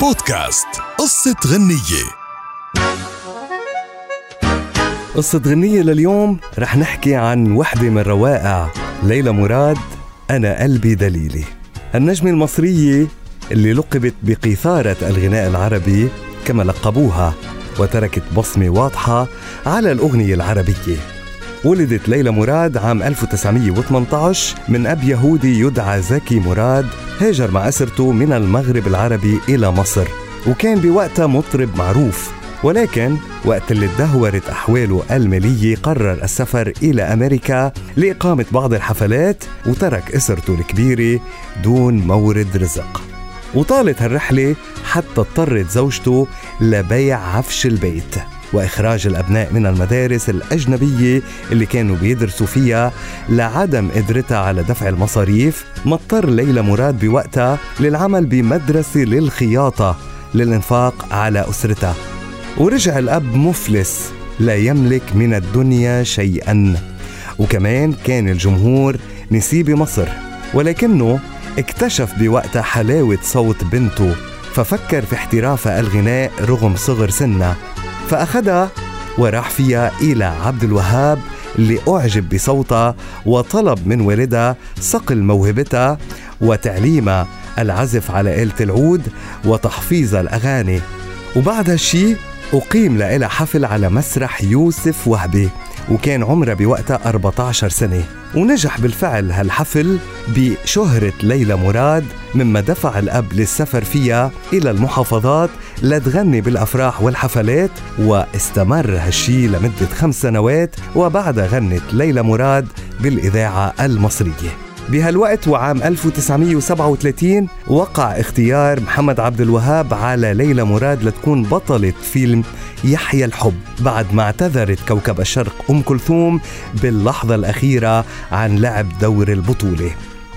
بودكاست. قصة غنية. قصة غنية لليوم رح نحكي عن وحدة من روائع. ليلى مراد أنا قلبي دليلي. النجمة المصرية اللي لقبت بقيثارة الغناء العربي كما لقبوها وتركت بصمة واضحة على الأغنية العربية. ولدت ليلى مراد عام 1918 من أب يهودي يدعى زكي مراد هاجر مع أسرته من المغرب العربي إلى مصر وكان بوقتها مطرب معروف ولكن وقت اللي تدهورت أحواله المالية قرر السفر إلى أمريكا لإقامة بعض الحفلات وترك أسرته الكبيرة دون مورد رزق. وطالت هالرحلة حتى اضطرت زوجته لبيع عفش البيت. وإخراج الأبناء من المدارس الأجنبية اللي كانوا بيدرسوا فيها لعدم قدرتها على دفع المصاريف مضطر ليلى مراد بوقتها للعمل بمدرسة للخياطة للإنفاق على أسرتها. ورجع الأب مفلس لا يملك من الدنيا شيئا. وكمان كان الجمهور نسيه بمصر ولكنه اكتشف بوقتها حلاوة صوت بنته ففكر في احتراف الغناء رغم صغر سنها فأخذها وراح فيها إلى عبد الوهاب اللي أعجب بصوتها وطلب من والدها صقل موهبتها وتعليمها العزف على آلة العود وتحفيظ الأغاني. وبعد هالشي أقيم لها حفل على مسرح يوسف وهبي. وكان عمرها بوقتها 14 سنة. ونجح بالفعل هالحفل بشهرة ليلى مراد مما دفع الأب للسفر فيها إلى المحافظات لتغني بالأفراح والحفلات واستمر هالشي لمدة خمس سنوات وبعدها غنت ليلى مراد بالإذاعة المصرية. بهالوقت وعام 1937 وقع اختيار محمد عبد الوهاب على ليلى مراد لتكون بطلة فيلم يحيى الحب بعد ما اعتذرت كوكب الشرق أم كلثوم باللحظة الأخيرة عن لعب دور البطولة.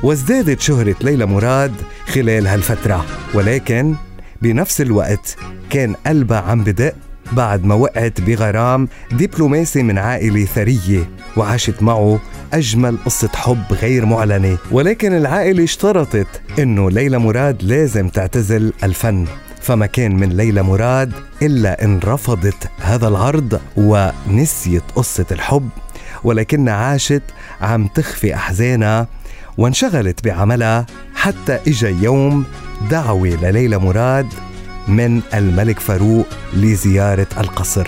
وازدادت شهرة ليلى مراد خلال هالفترة ولكن بنفس الوقت كان قلبها عم بدق بعد ما وقعت بغرام دبلوماسي من عائلة ثرية وعاشت معه أجمل قصة حب غير معلنة. ولكن العائلة اشترطت أنه ليلى مراد لازم تعتزل الفن. فما كان من ليلى مراد إلا إن رفضت هذا العرض ونسيت قصة الحب. ولكنها عاشت عم تخفي أحزانها وانشغلت بعملها حتى إجا يوم دعوة لليلى مراد من الملك فاروق لزيارة القصر.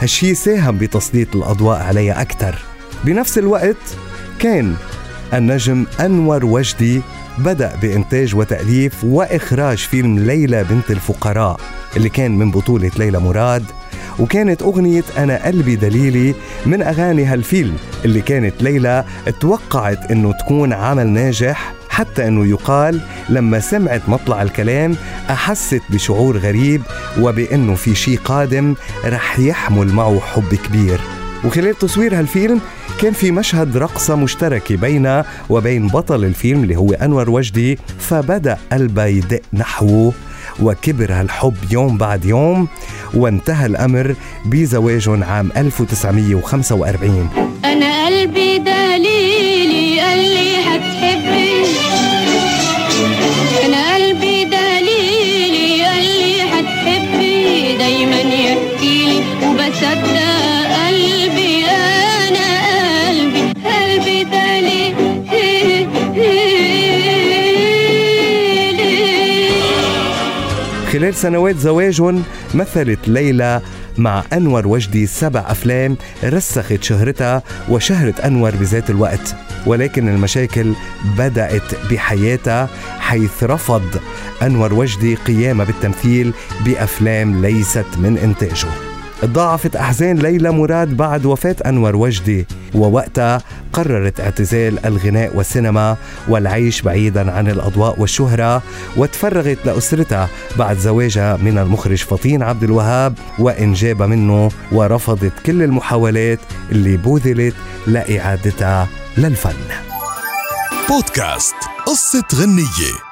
هالشي ساهم بتسليط الأضواء عليها أكثر بنفس الوقت كان النجم أنور وجدي بدأ بإنتاج وتأليف وإخراج فيلم ليلى بنت الفقراء اللي كان من بطولة ليلى مراد وكانت أغنية أنا قلبي دليلي من أغاني هالفيلم اللي كانت ليلى توقعت أنه تكون عمل ناجح حتى أنه يقال لما سمعت مطلع الكلام أحست بشعور غريب وبأنه في شيء قادم رح يحمل معه حب كبير. وخلال تصوير هالفيلم كان في مشهد رقصة مشتركة بينه وبين بطل الفيلم اللي هو أنور وجدي فبدأ قلبه يدق نحوه وكبر هالحب يوم بعد يوم وانتهى الأمر بزواجهم عام 1945 أنا قلبي دليلي خلال سنوات زواجهم مثلت ليلى مع أنور وجدي سبع أفلام رسخت شهرتها وشهرة أنور بذات الوقت. ولكن المشاكل بدأت بحياتها حيث رفض أنور وجدي قيامه بالتمثيل بأفلام ليست من إنتاجه. تضاعفت أحزان ليلى مراد بعد وفاة أنور وجدي ووقتها قررت اعتزال الغناء والسينما والعيش بعيدا عن الأضواء والشهرة وتفرغت لأسرتها بعد زواجها من المخرج فطين عبد الوهاب وإنجابها منه ورفضت كل المحاولات اللي بوذلت لإعادتها للفن. بودكاست قصة غنية.